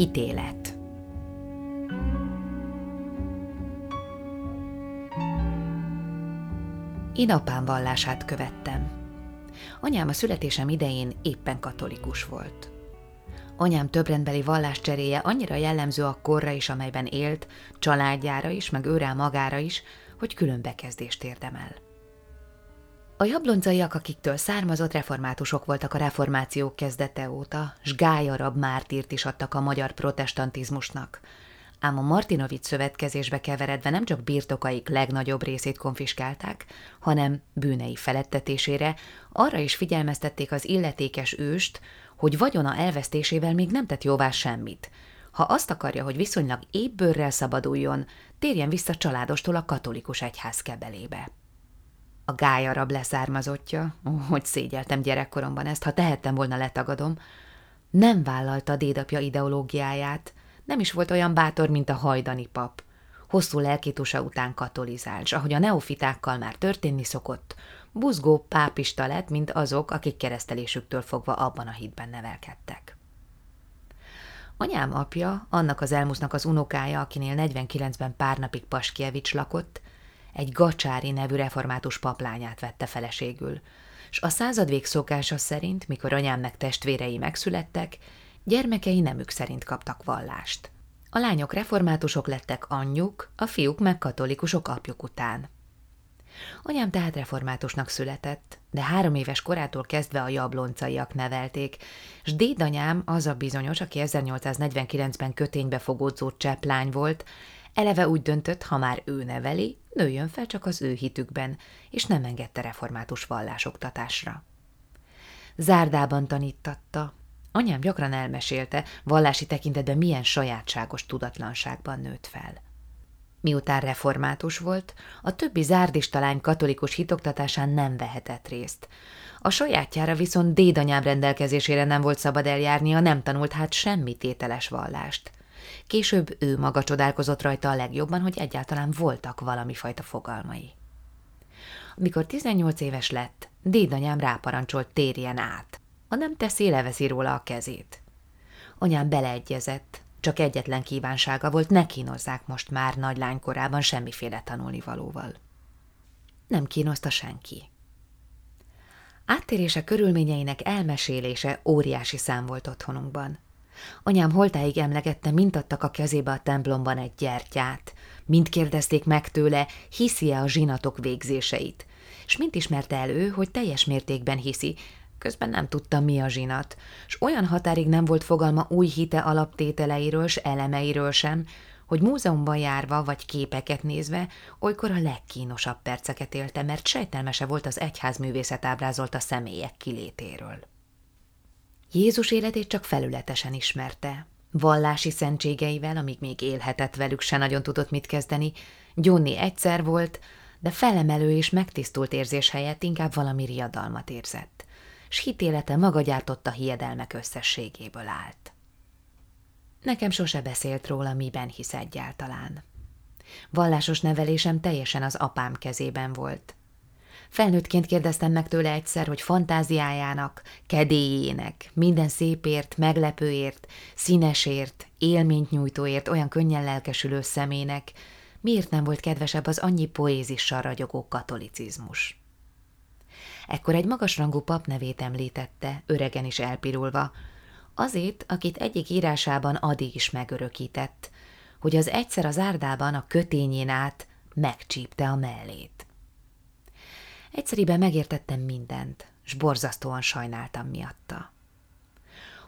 Hitélet Én apám vallását követtem. Anyám a születésem idején éppen katolikus volt. Anyám többrendbeli valláscseréje annyira jellemző a korra is, amelyben élt, családjára is, meg őrá magára is, hogy külön bekezdést érdemel. A jabloncaiak, akiktől származott reformátusok voltak a reformáció kezdete óta, s gályarab mártírt is adtak a magyar protestantizmusnak. Ám a Martinovic szövetkezésbe keveredve nem csak birtokaik legnagyobb részét konfiskálták, hanem bűnei felettetésére arra is figyelmeztették az illetékes őst, hogy vagyona elvesztésével még nem tett jóvá semmit. Ha azt akarja, hogy viszonylag ébbőrrel szabaduljon, térjen vissza családostól a katolikus egyház kebelébe. A gályarab leszármazottja, hogy szégyeltem gyerekkoromban ezt, ha tehettem volna letagadom, nem vállalta a dédapja ideológiáját, nem is volt olyan bátor, mint a hajdani pap. Hosszú lelkitusa után katolizált, s ahogy a neofitákkal már történni szokott, buzgó pápista lett, mint azok, akik keresztelésüktől fogva abban a hitben nevelkedtek. Anyám apja, annak az elmusznak az unokája, akinél 49-ben pár napig Paskievics lakott, egy Gacsári nevű református paplányát vette feleségül, s a századvég szokása szerint, mikor anyám meg testvérei megszülettek, gyermekei nemük szerint kaptak vallást. A lányok reformátusok lettek anyjuk, a fiúk meg katolikusok apjuk után. Anyám tehát reformátusnak született, de három éves korától kezdve a jabloncaiak nevelték, s dédanyám az a bizonyos, aki 1849-ben köténybe fogódzó cseplány volt, eleve úgy döntött, ha már ő neveli, nőjön fel csak az ő hitükben, és nem engedte református vallásoktatásra. Zárdában tanítatta. Anyám gyakran elmesélte, vallási tekintetben milyen sajátságos tudatlanságban nőtt fel. Miután református volt, a többi zárdista lány katolikus hitoktatásán nem vehetett részt. A sajátjára viszont dédanyám rendelkezésére nem volt szabad eljárnia, nem tanult hát semmi tételes vallást. Később ő maga csodálkozott rajta a legjobban, hogy egyáltalán voltak valami fajta fogalmai. Amikor 18 éves lett, dédanyám ráparancsolt térjen át. A nem teszi, leveszi róla a kezét. Anyám beleegyezett, csak egyetlen kívánsága volt, ne kínozzák most már nagy lánykorában semmiféle tanulnivalóval. Nem kínoszta senki. Áttérése körülményeinek elmesélése óriási szám volt otthonunkban. Anyám holtáig emlegette, mint adtak a kezébe a templomban egy gyertyát, mint kérdezték meg tőle, hiszi-e a zsinatok végzéseit, és mint ismerte elő, hogy teljes mértékben hiszi, közben nem tudta, mi a zsinat, s olyan határig nem volt fogalma új hite alaptételeiről s elemeiről sem, hogy múzeumban járva vagy képeket nézve olykor a legkínosabb perceket élte, mert sejtelmese volt az egyházművészet ábrázolt a személyek kilétéről. Jézus életét csak felületesen ismerte. Vallási szentségeivel, amíg még élhetett velük, se nagyon tudott mit kezdeni. Gyónni egyszer volt, de felemelő és megtisztult érzés helyett inkább valami riadalmat érzett s hitélete maga gyártotta hiedelmek összességéből állt. Nekem sose beszélt róla, miben hisz egyáltalán. Vallásos nevelésem teljesen az apám kezében volt. Felnőttként kérdeztem meg tőle egyszer, hogy fantáziájának, kedélyének, minden szépért, meglepőért, színesért, élményt nyújtóért, olyan könnyen lelkesülő szemének, miért nem volt kedvesebb az annyi poézissal ragyogó katolicizmus. Ekkor egy magasrangú pap nevét említette, öregen is elpirulva, azért, akit egyik írásában Adi is megörökített, hogy az egyszer az árdában a kötényén át megcsípte a mellét. Egyszeriben megértettem mindent, s borzasztóan sajnáltam miatta.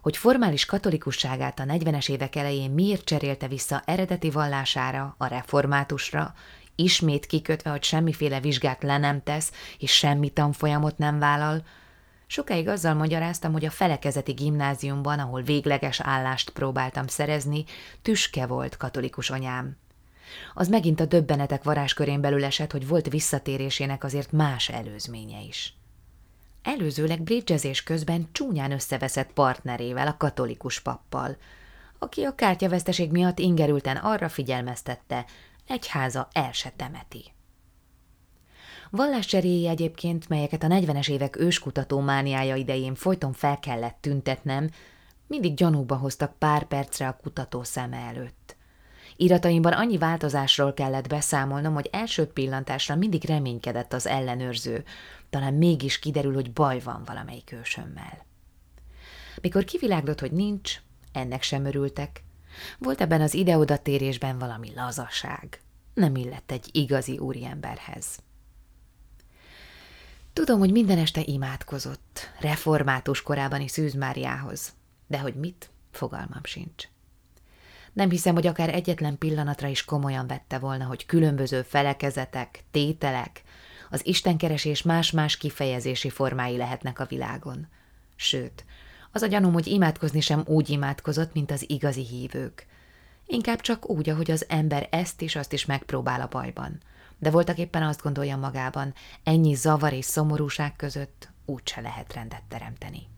Hogy formális katolikusságát a 40-es évek elején miért cserélte vissza eredeti vallására, a reformátusra, ismét kikötve, hogy semmiféle vizsgát le nem tesz, és semmi tanfolyamot nem vállal. Sokáig azzal magyaráztam, hogy a felekezeti gimnáziumban, ahol végleges állást próbáltam szerezni, tüske volt katolikus anyám. Az megint a döbbenetek varázskörén belül esett, hogy volt visszatérésének azért más előzménye is. Előzőleg bridgezés közben csúnyán összeveszett partnerével, a katolikus pappal, aki a kártyaveszteség miatt ingerülten arra figyelmeztette, egyháza el se temeti. Valláscseréi egyébként, melyeket a 40-es évek őskutató mániája idején folyton fel kellett tüntetnem, mindig gyanúba hoztak pár percre a kutató szeme előtt. Irataimban annyi változásról kellett beszámolnom, hogy első pillantásra mindig reménykedett az ellenőrző, talán mégis kiderül, hogy baj van valamelyik ősömmel. Mikor kivilágdott, hogy nincs, ennek sem örültek. Volt ebben az ide-oda térésben valami lazaság. Nem illett egy igazi úriemberhez. Tudom, hogy minden este imádkozott, református korában is Szűz Máriához, de hogy mit, fogalmam sincs. Nem hiszem, hogy akár egyetlen pillanatra is komolyan vette volna, hogy különböző felekezetek, tételek, az istenkeresés más-más kifejezési formái lehetnek a világon. Sőt, az a gyanúm, hogy imádkozni sem úgy imádkozott, mint az igazi hívők. Inkább csak úgy, ahogy az ember ezt is, azt is megpróbál a bajban. De voltak éppen azt gondolja magában, ennyi zavar és szomorúság között úgyse lehet rendet teremteni.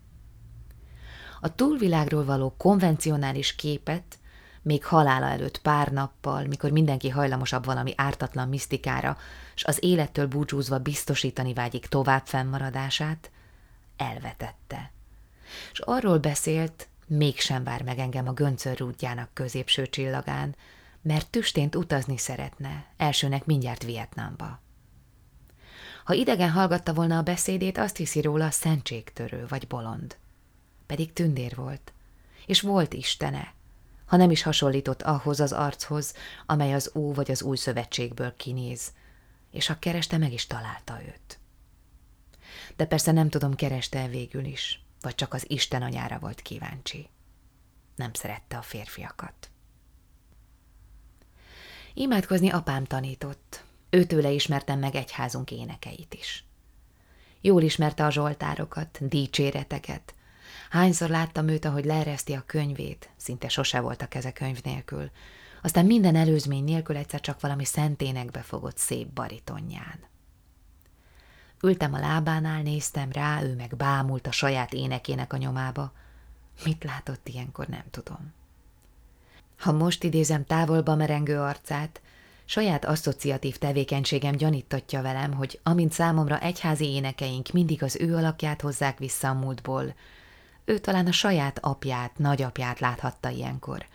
A túlvilágról való konvencionális képet még halála előtt pár nappal, mikor mindenki hajlamosabb valami ártatlan misztikára, s az élettől búcsúzva biztosítani vágyik tovább fennmaradását, elvetette. És arról beszélt, mégsem vár meg engem a göncör rúdjának középső csillagán, mert tüstént utazni szeretne, elsőnek mindjárt Vietnámba. Ha idegen hallgatta volna a beszédét, azt hiszi róla szentségtörő vagy bolond. Pedig tündér volt, és volt istene, ha nem is hasonlított ahhoz az archoz, amely az Ó vagy az Új Szövetségből kinéz, és ha kereste, meg is találta őt. De persze nem tudom, kereste végül is, vagy csak az Isten anyára volt kíváncsi. Nem szerette a férfiakat. Imádkozni apám tanított. Őtőle ismertem meg egyházunk énekeit is. Jól ismerte a zsoltárokat, dicséreteket, Hányszor láttam őt, ahogy leereszti a könyvét, szinte sose volt a keze könyv nélkül, aztán minden előzmény nélkül egyszer csak valami szenténekbe fogott szép baritonján. Ültem a lábánál, néztem rá, ő meg bámult a saját énekének a nyomába. Mit látott ilyenkor, nem tudom. Ha most idézem távolba merengő arcát, saját asszociatív tevékenységem gyanítatja velem, hogy amint számomra egyházi énekeink mindig az ő alakját hozzák vissza a múltból, ő talán a saját apját, nagyapját láthatta ilyenkor,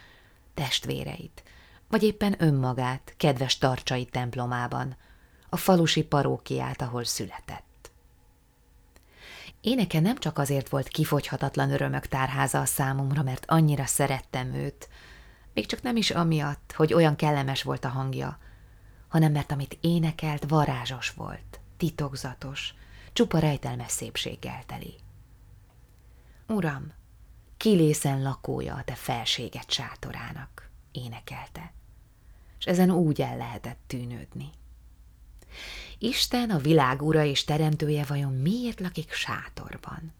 testvéreit, vagy éppen önmagát, kedves tarcsai templomában, a falusi parókiát, ahol született. Éneke nem csak azért volt kifogyhatatlan örömök tárháza a számomra, mert annyira szerettem őt, még csak nem is amiatt, hogy olyan kellemes volt a hangja, hanem mert amit énekelt, varázsos volt, titokzatos, csupa rejtelmes szépséggel teli. Uram, kilészen lakója a te felséget sátorának, énekelte, és ezen úgy el lehetett tűnődni. Isten, a világ ura és teremtője vajon miért lakik sátorban?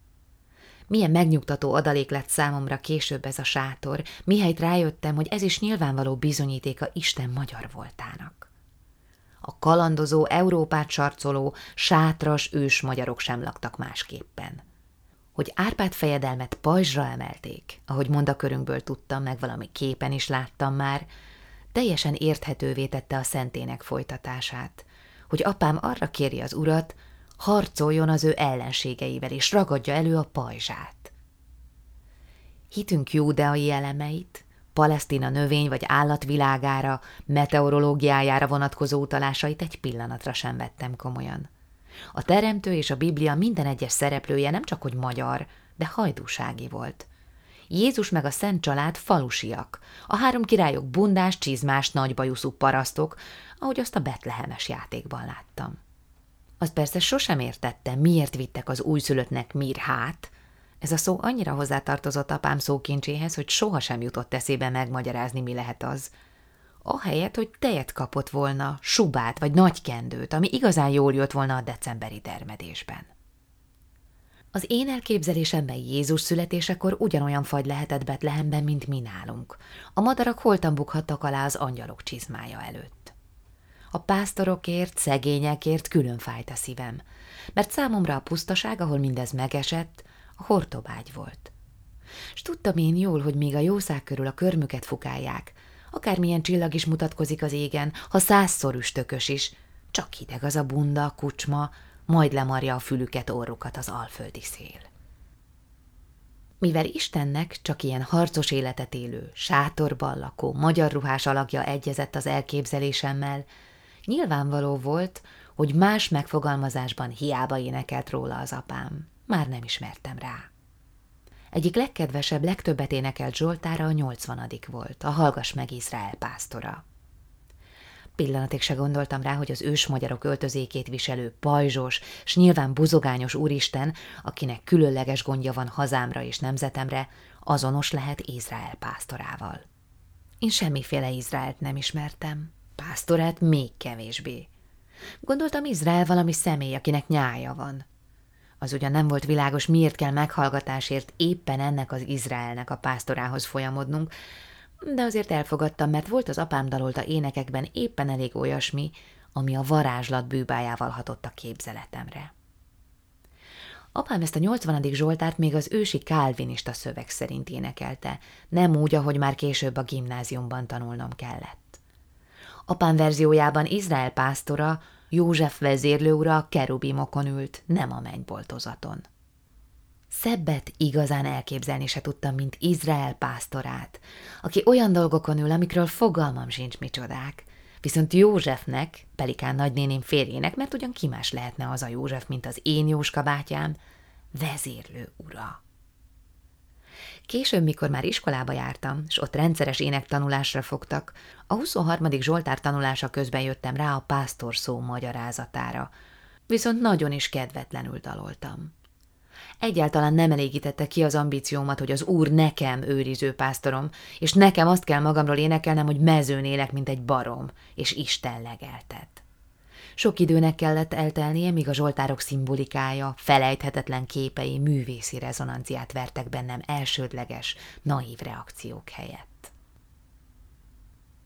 Milyen megnyugtató adalék lett számomra később ez a sátor, mihelyt rájöttem, hogy ez is nyilvánvaló bizonyítéka Isten magyar voltának. A kalandozó, Európát sarcoló, sátras ős magyarok sem laktak másképpen hogy Árpád fejedelmet pajzsra emelték, ahogy mondakörünkből tudtam, meg valami képen is láttam már, teljesen érthetővé tette a szentének folytatását, hogy apám arra kéri az urat, harcoljon az ő ellenségeivel, és ragadja elő a pajzsát. Hitünk júdeai elemeit, Palesztina növény vagy állatvilágára, meteorológiájára vonatkozó utalásait egy pillanatra sem vettem komolyan. A teremtő és a Biblia minden egyes szereplője nem csak hogy magyar, de hajdúsági volt. Jézus meg a Szent Család falusiak, a három királyok bundás, csizmás, nagybajuszú parasztok, ahogy azt a betlehemes játékban láttam. Azt persze sosem értettem, miért vittek az újszülöttnek mirhát. Ez a szó annyira hozzátartozott apám szókincséhez, hogy sohasem jutott eszébe megmagyarázni, mi lehet az – ahelyett, hogy tejet kapott volna, subát vagy nagy kendőt, ami igazán jól jött volna a decemberi termedésben. Az én elképzelésemben Jézus születésekor ugyanolyan fagy lehetett Betlehemben, mint mi nálunk. A madarak holtan bukhattak alá az angyalok csizmája előtt. A pásztorokért, szegényekért külön fájt a szívem, mert számomra a pusztaság, ahol mindez megesett, a hortobágy volt. S tudtam én jól, hogy még a jószág körül a körmüket fukálják, Akármilyen csillag is mutatkozik az égen, ha százszor üstökös is, csak hideg az a bunda, a kucsma, majd lemarja a fülüket, orrukat az alföldi szél. Mivel Istennek csak ilyen harcos életet élő, sátorban lakó, magyar ruhás alakja egyezett az elképzelésemmel, nyilvánvaló volt, hogy más megfogalmazásban hiába énekelt róla az apám. Már nem ismertem rá. Egyik legkedvesebb, legtöbbet énekelt Zsoltára a nyolcvanadik volt, a Hallgass meg Izrael pásztora. Pillanatig se gondoltam rá, hogy az ős magyarok öltözékét viselő pajzsos, s nyilván buzogányos úristen, akinek különleges gondja van hazámra és nemzetemre, azonos lehet Izrael pásztorával. Én semmiféle Izraelt nem ismertem, pásztorát még kevésbé. Gondoltam, Izrael valami személy, akinek nyája van. Az ugyan nem volt világos, miért kell meghallgatásért éppen ennek az Izraelnek a pásztorához folyamodnunk, de azért elfogadtam, mert volt az apám dalolta énekekben éppen elég olyasmi, ami a varázslat bűbájával hatott a képzeletemre. Apám ezt a 80. Zsoltárt még az ősi kálvinista szöveg szerint énekelte, nem úgy, ahogy már később a gimnáziumban tanulnom kellett. Apám verziójában Izrael pásztora, József vezérlőura a kerubimokon ült, nem a mennyboltozaton. Szebbet igazán elképzelni se tudtam, mint Izrael pásztorát, aki olyan dolgokon ül, amikről fogalmam sincs micsodák. Viszont Józsefnek, Pelikán nagynéném férjének, mert ugyan ki más lehetne az a József, mint az én Jóska bátyám, vezérlő ura. Később, mikor már iskolába jártam, és ott rendszeres énektanulásra fogtak, a 23. Zsoltár tanulása közben jöttem rá a pásztor szó magyarázatára, viszont nagyon is kedvetlenül daloltam. Egyáltalán nem elégítette ki az ambíciómat, hogy az úr nekem őriző pásztorom, és nekem azt kell magamról énekelnem, hogy mezőn élek, mint egy barom, és Isten legeltet. Sok időnek kellett eltelnie, míg a zsoltárok szimbolikája, felejthetetlen képei művészi rezonanciát vertek bennem elsődleges, naív reakciók helyett.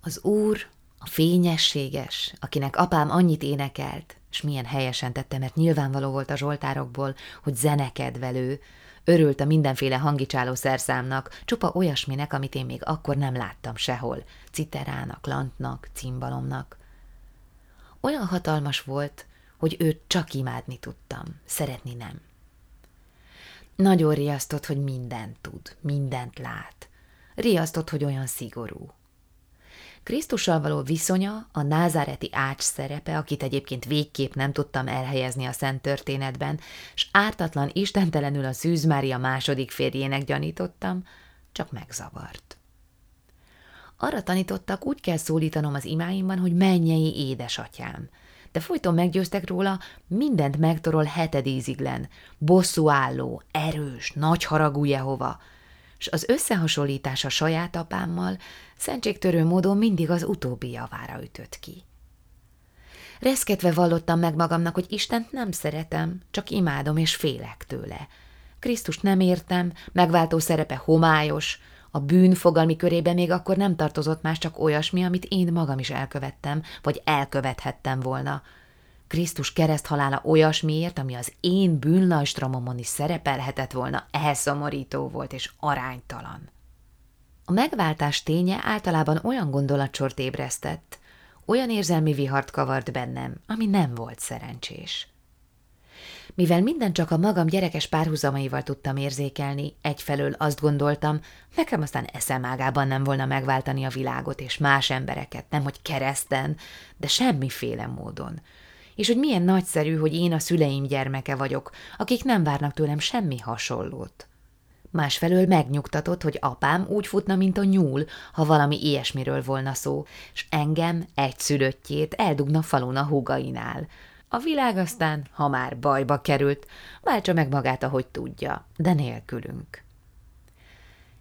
Az úr, a fényességes, akinek apám annyit énekelt, és milyen helyesen tette, mert nyilvánvaló volt a zsoltárokból, hogy zenekedvelő, örült a mindenféle hangicsáló szerszámnak, csupa olyasminek, amit én még akkor nem láttam sehol, citerának, lantnak, cimbalomnak. Olyan hatalmas volt, hogy őt csak imádni tudtam, szeretni nem. Nagyon riasztott, hogy mindent tud, mindent lát. Riasztott, hogy olyan szigorú. Krisztussal való viszonya, a názáreti ács szerepe, akit egyébként végképp nem tudtam elhelyezni a szent történetben, s ártatlan istentelenül a Szűz Mária második férjének gyanítottam, csak megzavart. Arra tanítottak, úgy kell szólítanom az imáimban, hogy mennyei édesatyám. De folyton meggyőztek róla, mindent megtorol hetedíziglen, bosszúálló, erős, nagy haragú Jehova, s az összehasonlítás a saját apámmal szentségtörő módon mindig az utóbbi javára ütött ki. Reszketve vallottam meg magamnak, hogy Istent nem szeretem, csak imádom és félek tőle. Krisztust nem értem, megváltó szerepe homályos, a bűn fogalmi körébe még akkor nem tartozott más csak olyasmi, amit én magam is elkövettem, vagy elkövethettem volna – Krisztus kereszthalála olyasmiért, ami az én bűnlajstromomon is szerepelhetett volna, elszomorító volt és aránytalan. A megváltás ténye általában olyan gondolatsort ébresztett, olyan érzelmi vihart kavart bennem, ami nem volt szerencsés. Mivel minden csak a magam gyerekes párhuzamaival tudtam érzékelni, egyfelől azt gondoltam, nekem aztán eszemágában nem volna megváltani a világot és más embereket, nem hogy kereszten, de semmiféle módon – és hogy milyen nagyszerű, hogy én a szüleim gyermeke vagyok, akik nem várnak tőlem semmi hasonlót. Másfelől megnyugtatott, hogy apám úgy futna, mint a nyúl, ha valami ilyesmiről volna szó, s engem, egy szülöttjét eldugna falun a húgainál. A világ aztán, ha már bajba került, váltsa meg magát, ahogy tudja, de nélkülünk.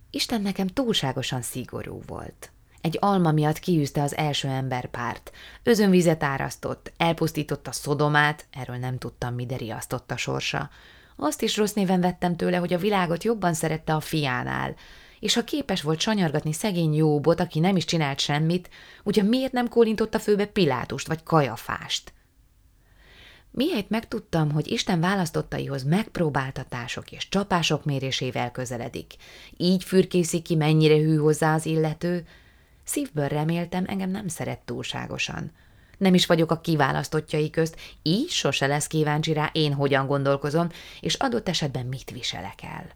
Isten nekem túlságosan szigorú volt. Egy alma miatt kiűzte az első emberpárt. Özönvizet árasztott, elpusztította Szodomát, erről nem tudtam, mi riasztott a sorsa. Azt is rossz néven vettem tőle, hogy a világot jobban szerette a fiánál, és ha képes volt sanyargatni szegény Jóbot, aki nem is csinált semmit, ugye miért nem kólintotta főbe Pilátust vagy Kajafást? Mihelyt megtudtam, hogy Isten választottaihoz megpróbáltatások és csapások mérésével közeledik, így fürkészi ki, mennyire hű hozzá az illető, Szívből reméltem, engem nem szeret túlságosan. Nem is vagyok a kiválasztottjai közt, így sose lesz kíváncsi rá, én hogyan gondolkozom, és adott esetben mit viselek el.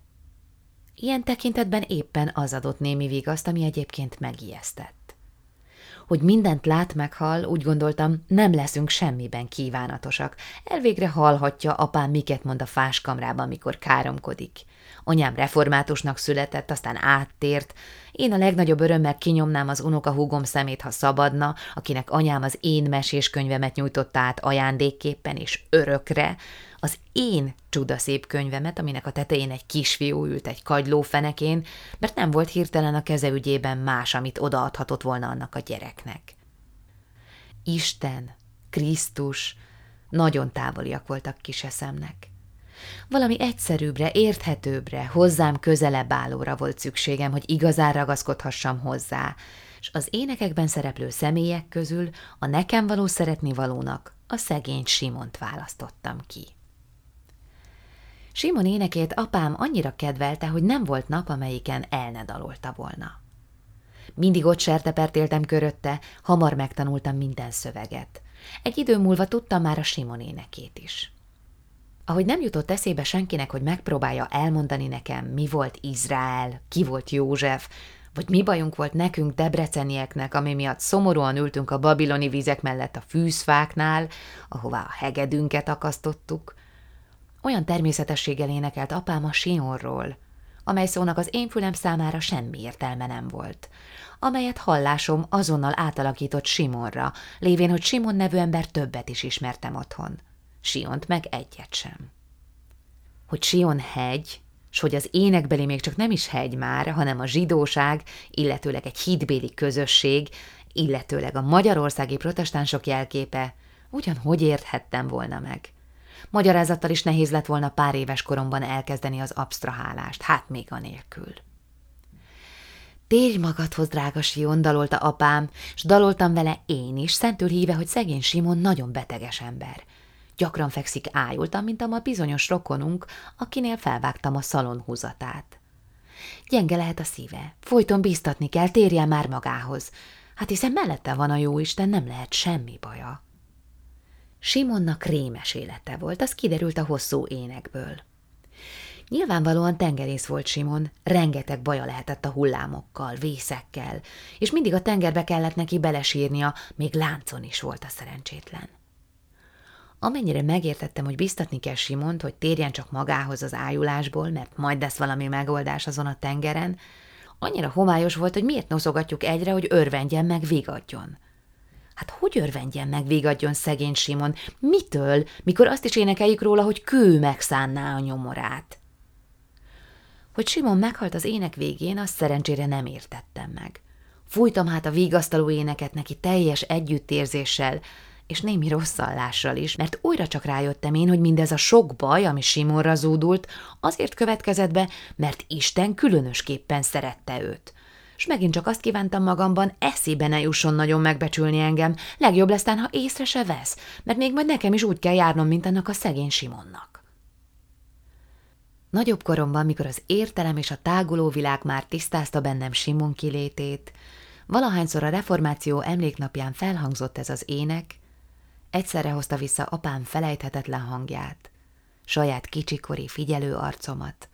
Ilyen tekintetben éppen az adott némi vigaszt, ami egyébként megijesztett hogy mindent lát meghal, úgy gondoltam, nem leszünk semmiben kívánatosak. Elvégre hallhatja apám, miket mond a fáskamrában, mikor káromkodik. Anyám reformátusnak született, aztán áttért. Én a legnagyobb örömmel kinyomnám az unoka húgom szemét, ha szabadna, akinek anyám az én mesés könyvemet nyújtotta át ajándékképpen és örökre, az én csudaszép könyvemet, aminek a tetején egy kisfiú ült egy kagyló fenekén, mert nem volt hirtelen a keze ügyében más, amit odaadhatott volna annak a gyereknek. Isten, Krisztus nagyon távoliak voltak kiseszemnek. Valami egyszerűbbre, érthetőbbre, hozzám közelebb állóra volt szükségem, hogy igazán ragaszkodhassam hozzá, és az énekekben szereplő személyek közül a nekem való szeretni valónak a szegény Simont választottam ki. Simon énekét apám annyira kedvelte, hogy nem volt nap, amelyiken el ne dalolta volna. Mindig ott sertepertéltem körötte, hamar megtanultam minden szöveget. Egy idő múlva tudtam már a Simon énekét is. Ahogy nem jutott eszébe senkinek, hogy megpróbálja elmondani nekem, mi volt Izrael, ki volt József, vagy mi bajunk volt nekünk debrecenieknek, ami miatt szomorúan ültünk a babiloni vizek mellett a fűzfáknál, ahová a hegedünket akasztottuk, olyan természetességgel énekelt apám a Sionról, amely szónak az én fülem számára semmi értelme nem volt, amelyet hallásom azonnal átalakított Simonra, lévén, hogy Simon nevű ember többet is ismertem otthon. Siont meg egyet sem. Hogy Sion hegy, s hogy az énekbeli még csak nem is hegy már, hanem a zsidóság, illetőleg egy hídbéli közösség, illetőleg a magyarországi protestánsok jelképe, ugyan hogy érthettem volna meg? Magyarázattal is nehéz lett volna pár éves koromban elkezdeni az absztrahálást, hát még a nélkül. Térj magadhoz, drága Sion, dalolta apám, s daloltam vele én is, szentül híve, hogy szegény Simon nagyon beteges ember. Gyakran fekszik ájultam, mint a ma bizonyos rokonunk, akinél felvágtam a szalon húzatát. Gyenge lehet a szíve, folyton bíztatni kell, térjen már magához. Hát hiszen mellette van a jóisten, nem lehet semmi baja. Simonnak rémes élete volt, az kiderült a hosszú énekből. Nyilvánvalóan tengerész volt Simon, rengeteg baja lehetett a hullámokkal, vészekkel, és mindig a tengerbe kellett neki belesírnia, még láncon is volt a szerencsétlen. Amennyire megértettem, hogy biztatni kell Simont, hogy térjen csak magához az ájulásból, mert majd lesz valami megoldás azon a tengeren, annyira homályos volt, hogy miért noszogatjuk egyre, hogy örvendjen meg, vigadjon. Hát hogy örvendjen meg, végadjon szegény Simon? Mitől, mikor azt is énekeljük róla, hogy kő megszánná a nyomorát? Hogy Simon meghalt az ének végén, azt szerencsére nem értettem meg. Fújtam hát a vigasztaló éneket neki teljes együttérzéssel, és némi rosszallással is, mert újra csak rájöttem én, hogy mindez a sok baj, ami Simonra zúdult, azért következett be, mert Isten különösképpen szerette őt és megint csak azt kívántam magamban, eszébe ne jusson nagyon megbecsülni engem, legjobb lesz ha észre se vesz, mert még majd nekem is úgy kell járnom, mint annak a szegény Simonnak. Nagyobb koromban, mikor az értelem és a táguló világ már tisztázta bennem Simon kilétét, valahányszor a reformáció emléknapján felhangzott ez az ének, egyszerre hozta vissza apám felejthetetlen hangját, saját kicsikori figyelő arcomat,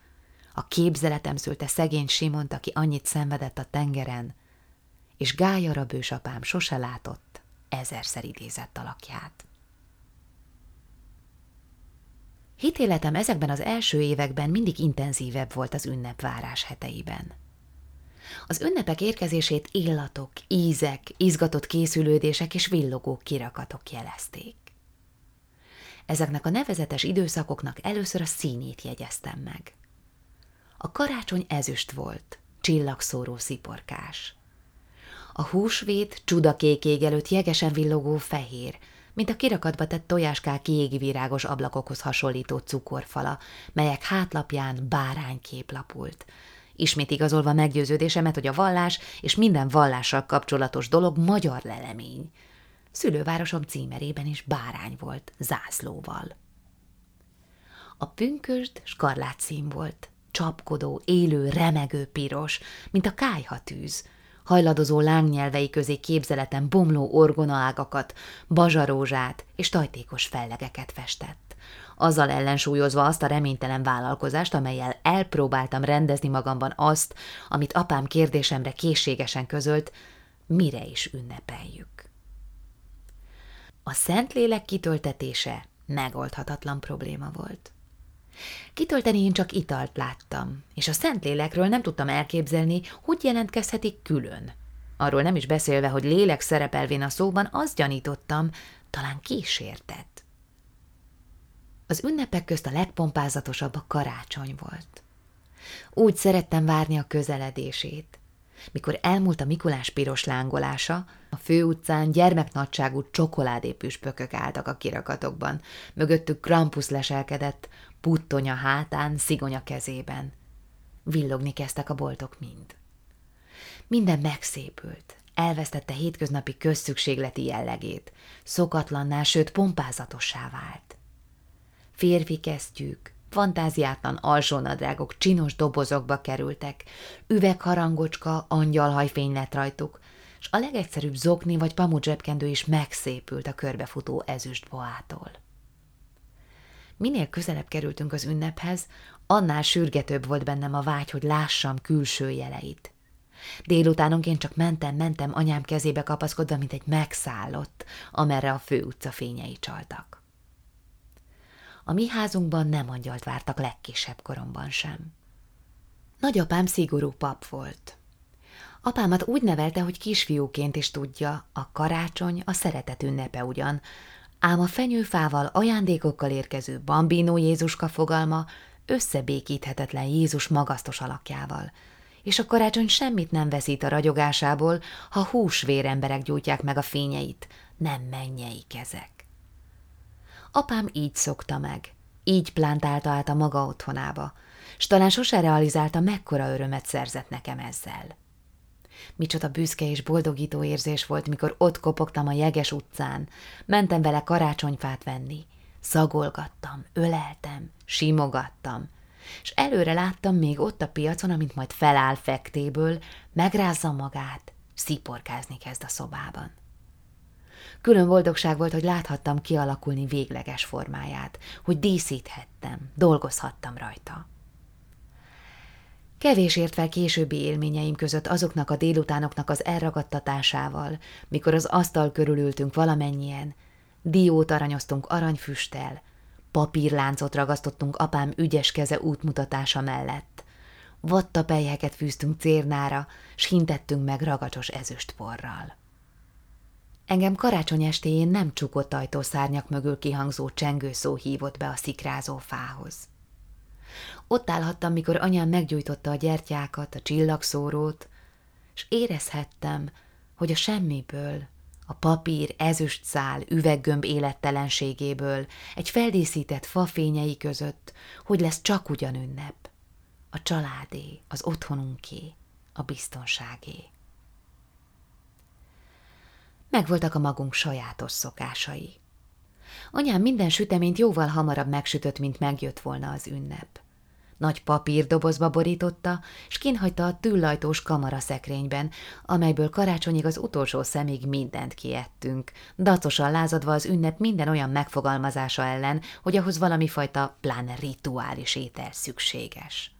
a képzeletem szülte szegény Simont, aki annyit szenvedett a tengeren, és Gályara bősapám sose látott, ezerszer idézett alakját. Hitéletem ezekben az első években mindig intenzívebb volt az ünnepvárás heteiben. Az ünnepek érkezését illatok, ízek, izgatott készülődések és villogó kirakatok jelezték. Ezeknek a nevezetes időszakoknak először a színét jegyeztem meg. A karácsony ezüst volt, csillagszóró sziporkás. A húsvét csudakék ég előtt jegesen villogó fehér, mint a kirakatba tett tojáskák kiégi virágos ablakokhoz hasonlító cukorfala, melyek hátlapján báránykép lapult. Ismét igazolva meggyőződésemet, hogy a vallás és minden vallással kapcsolatos dolog magyar lelemény. Szülővárosom címerében is bárány volt, zászlóval. A pünkösd skarlát szín volt, csapkodó, élő, remegő piros, mint a kájhatűz, hajladozó lángnyelvei közé képzeleten bomló orgonaágakat, bazsarózsát és tajtékos fellegeket festett. Azzal ellensúlyozva azt a reménytelen vállalkozást, amelyel elpróbáltam rendezni magamban azt, amit apám kérdésemre készségesen közölt, mire is ünnepeljük. A Szentlélek kitöltetése megoldhatatlan probléma volt. Kitölteni én csak italt láttam, és a Szentlélekről nem tudtam elképzelni, hogy jelentkezhetik külön. Arról nem is beszélve, hogy lélek szerepelvén a szóban, azt gyanítottam, talán kísértett. Az ünnepek közt a legpompázatosabb a karácsony volt. Úgy szerettem várni a közeledését. Mikor elmúlt a Mikulás piros lángolása, a főutcán gyermeknagyságú csokoládépüspökök álltak a kirakatokban, mögöttük Krampus leselkedett, puttonya hátán, szigonya kezében. Villogni kezdtek a boltok mind. Minden megszépült, elvesztette hétköznapi közszükségleti jellegét, szokatlanná, sőt pompázatossá vált. Férfi kesztyűk, fantáziátlan alsónadrágok csinos dobozokba kerültek, üvegharangocska, angyalhajfény lett rajtuk, s a legegyszerűbb zokni vagy pamudzsebkendő is megszépült a körbefutó ezüst boától. Minél közelebb kerültünk az ünnephez, annál sürgetőbb volt bennem a vágy, hogy lássam külső jeleit. Délutánonként csak mentem-mentem anyám kezébe kapaszkodva, mint egy megszállott, amerre a főutca fényei csaltak. A mi házunkban nem angyalt vártak legkisebb koromban sem. Nagyapám szigorú pap volt. Apámat úgy nevelte, hogy kisfiúként is tudja, a karácsony a szeretet ünnepe ugyan, ám a fenyőfával ajándékokkal érkező bambino Jézuska fogalma összebékíthetetlen Jézus magasztos alakjával, és a karácsony semmit nem veszít a ragyogásából, ha húsvér emberek gyújtják meg a fényeit, nem mennyei kezek. Apám így szokta meg, így plántálta át a maga otthonába, s talán sose realizálta, mekkora örömet szerzett nekem ezzel. Micsoda büszke és boldogító érzés volt, mikor ott kopogtam a jeges utcán, mentem vele karácsonyfát venni. Szagolgattam, öleltem, simogattam, és előre láttam még ott a piacon, amint majd feláll fektéből, megrázza magát, sziporkázni kezd a szobában. Külön boldogság volt, hogy láthattam kialakulni végleges formáját, hogy díszíthettem, dolgozhattam rajta. Kevés ért fel későbbi élményeim között azoknak a délutánoknak az elragadtatásával, mikor az asztal körül ültünk valamennyien, diót aranyoztunk aranyfüsttel, papírláncot ragasztottunk apám ügyes keze útmutatása mellett, vattapelyheket fűztünk cérnára, s hintettünk meg ragacsos ezüstporral. Engem karácsony estéjén nem csukott ajtószárnyak mögül kihangzó csengőszó hívott be a szikrázó fához. Ott állhattam, mikor anyám meggyújtotta a gyertyákat, a csillagszórót, és érezhettem, hogy a semmiből, a papír, ezüst szál, üveggömb élettelenségéből, egy feldíszített fafényei között, hogy lesz csak ugyan ünnep. A családé, az otthonunké, a biztonságé. Megvoltak a magunk sajátos szokásai. Anyám minden süteményt jóval hamarabb megsütött, mint megjött volna az ünnep. Nagy papírdobozba borította, s kinhagyta a tűllajtós kamara szekrényben, amelyből karácsonyig az utolsó szemig mindent kiettünk, dacosan lázadva az ünnep minden olyan megfogalmazása ellen, hogy ahhoz valami fajta pláne rituális étel szükséges.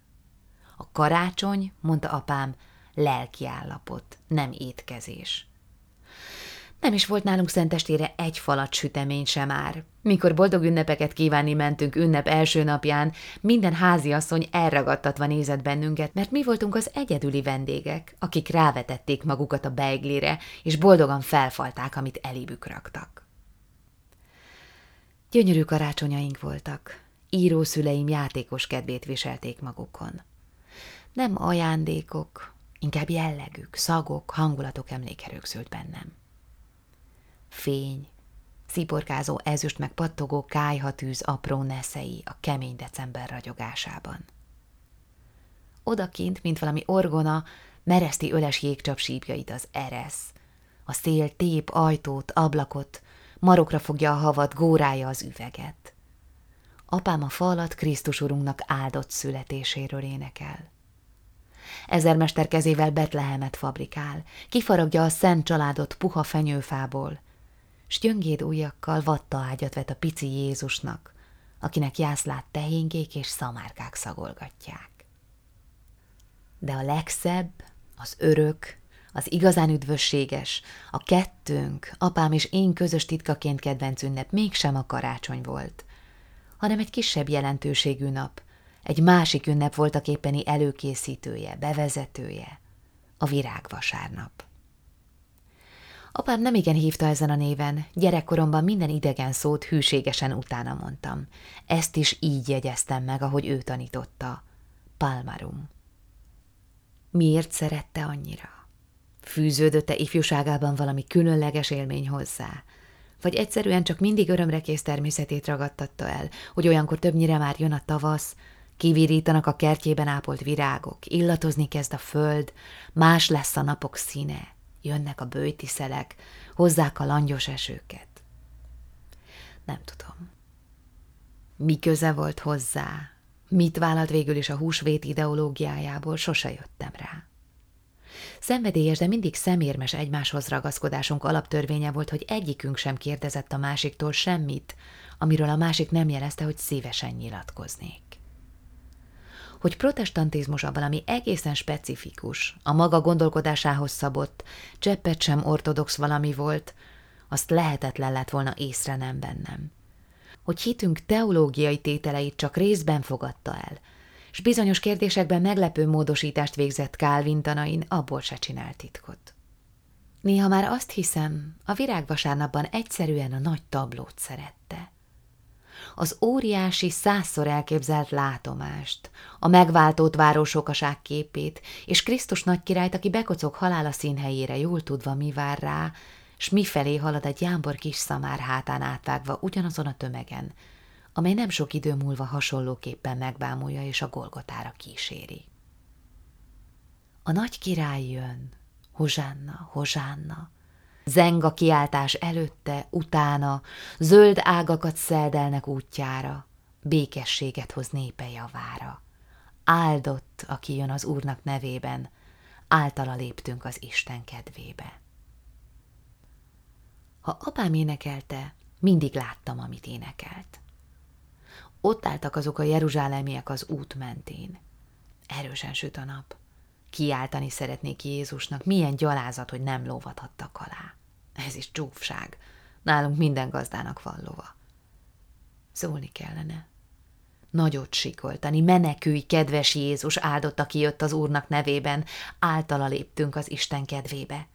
A karácsony, mondta apám, lelki állapot, nem étkezés. Nem is volt nálunk szentestére egy falat sütemény sem már. Mikor boldog ünnepeket kívánni mentünk ünnep első napján, minden háziasszony elragadtatva nézett bennünket, mert mi voltunk az egyedüli vendégek, akik rávetették magukat a beiglire, és boldogan felfalták, amit elébük raktak. Gyönyörű karácsonyaink voltak. Írószüleim játékos kedvét viselték magukon. Nem ajándékok, inkább jellegük, szagok, hangulatok emléke rögzült bennem fény, sziporkázó ezüst meg pattogó kájhatűz apró neszei a kemény december ragyogásában. Odakint, mint valami orgona, mereszti öles jégcsap sípjait az eresz. A szél tép ajtót, ablakot, marokra fogja a havat, górája az üveget. Apám a falat Krisztus urunknak áldott születéséről énekel. Ezermester kezével Betlehemet fabrikál, kifaragja a szent családot puha fenyőfából, s gyöngéd ujjakkal vatta ágyat vet a pici Jézusnak, akinek jászlát tehéngék és szamárkák szagolgatják. De a legszebb, az örök, az igazán üdvösséges, a kettőnk, apám és én közös titkaként kedvenc ünnep mégsem a karácsony volt, hanem egy kisebb jelentőségű nap, egy másik ünnep volt a előkészítője, bevezetője, a virágvasárnap. Apám nem igen hívta ezen a néven, gyerekkoromban minden idegen szót hűségesen utána mondtam. Ezt is így jegyeztem meg, ahogy ő tanította. Palmarum. Miért szerette annyira? Fűződötte ifjúságában valami különleges élmény hozzá? Vagy egyszerűen csak mindig örömre kész természetét ragadtatta el, hogy olyankor többnyire már jön a tavasz, kivirítanak a kertjében ápolt virágok, illatozni kezd a föld, más lesz a napok színe, jönnek a bőjtiszelek, hozzák a langyos esőket. Nem tudom. Mi köze volt hozzá? Mit vállalt végül is a húsvét ideológiájából, sose jöttem rá. Szenvedélyes, de mindig szemérmes egymáshoz ragaszkodásunk alaptörvénye volt, hogy egyikünk sem kérdezett a másiktól semmit, amiről a másik nem jelezte, hogy szívesen nyilatkoznék. Hogy protestantizmus a valami egészen specifikus, a maga gondolkodásához szabott, cseppet sem ortodox valami volt, azt lehetetlen lett volna észre nem bennem. Hogy hitünk teológiai tételeit csak részben fogadta el – és bizonyos kérdésekben meglepő módosítást végzett Calvin tanain, abból se csinált titkot. Néha már azt hiszem, a virágvasárnapban egyszerűen a nagy tablót szerette. Az óriási, százszor elképzelt látomást, a megváltott városokaság képét, és Krisztus nagykirályt, aki bekocog halála színhelyére, jól tudva mi vár rá, s mifelé halad egy jámbor kis szamár hátán átvágva ugyanazon a tömegen, amely nem sok idő múlva hasonlóképpen megbámulja és a Golgotára kíséri. A nagy király jön, hozsánna, hozsánna, zeng a kiáltás előtte, utána, zöld ágakat szeldelnek útjára, békességet hoz népe javára. Áldott, aki jön az Úrnak nevében, általa léptünk az Isten kedvébe. Ha apám énekelte, mindig láttam, amit énekelt. Ott álltak azok a jeruzsálemiek az út mentén. Erősen süt a nap. Kiáltani szeretnék Jézusnak, milyen gyalázat, hogy nem lóvathattak alá. Ez is csúfság. Nálunk minden gazdának van lova. Szólni kellene. Nagyot sikoltani, menekülj, kedves Jézus, áldott, aki jött az Úrnak nevében, általa léptünk az Isten kedvébe.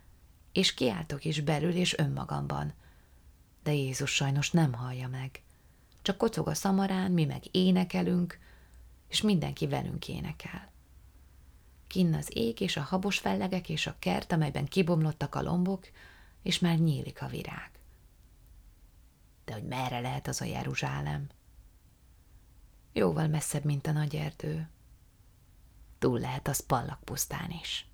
És kiáltok is belül és önmagamban. De Jézus sajnos nem hallja meg csak kocog a szamarán, mi meg énekelünk, és mindenki velünk énekel. Kinn az ég és a habos fellegek és a kert, amelyben kibomlottak a lombok, és már nyílik a virág. De hogy merre lehet az a Jeruzsálem? Jóval messzebb, mint a nagy erdő. Túl lehet az pallak pusztán is.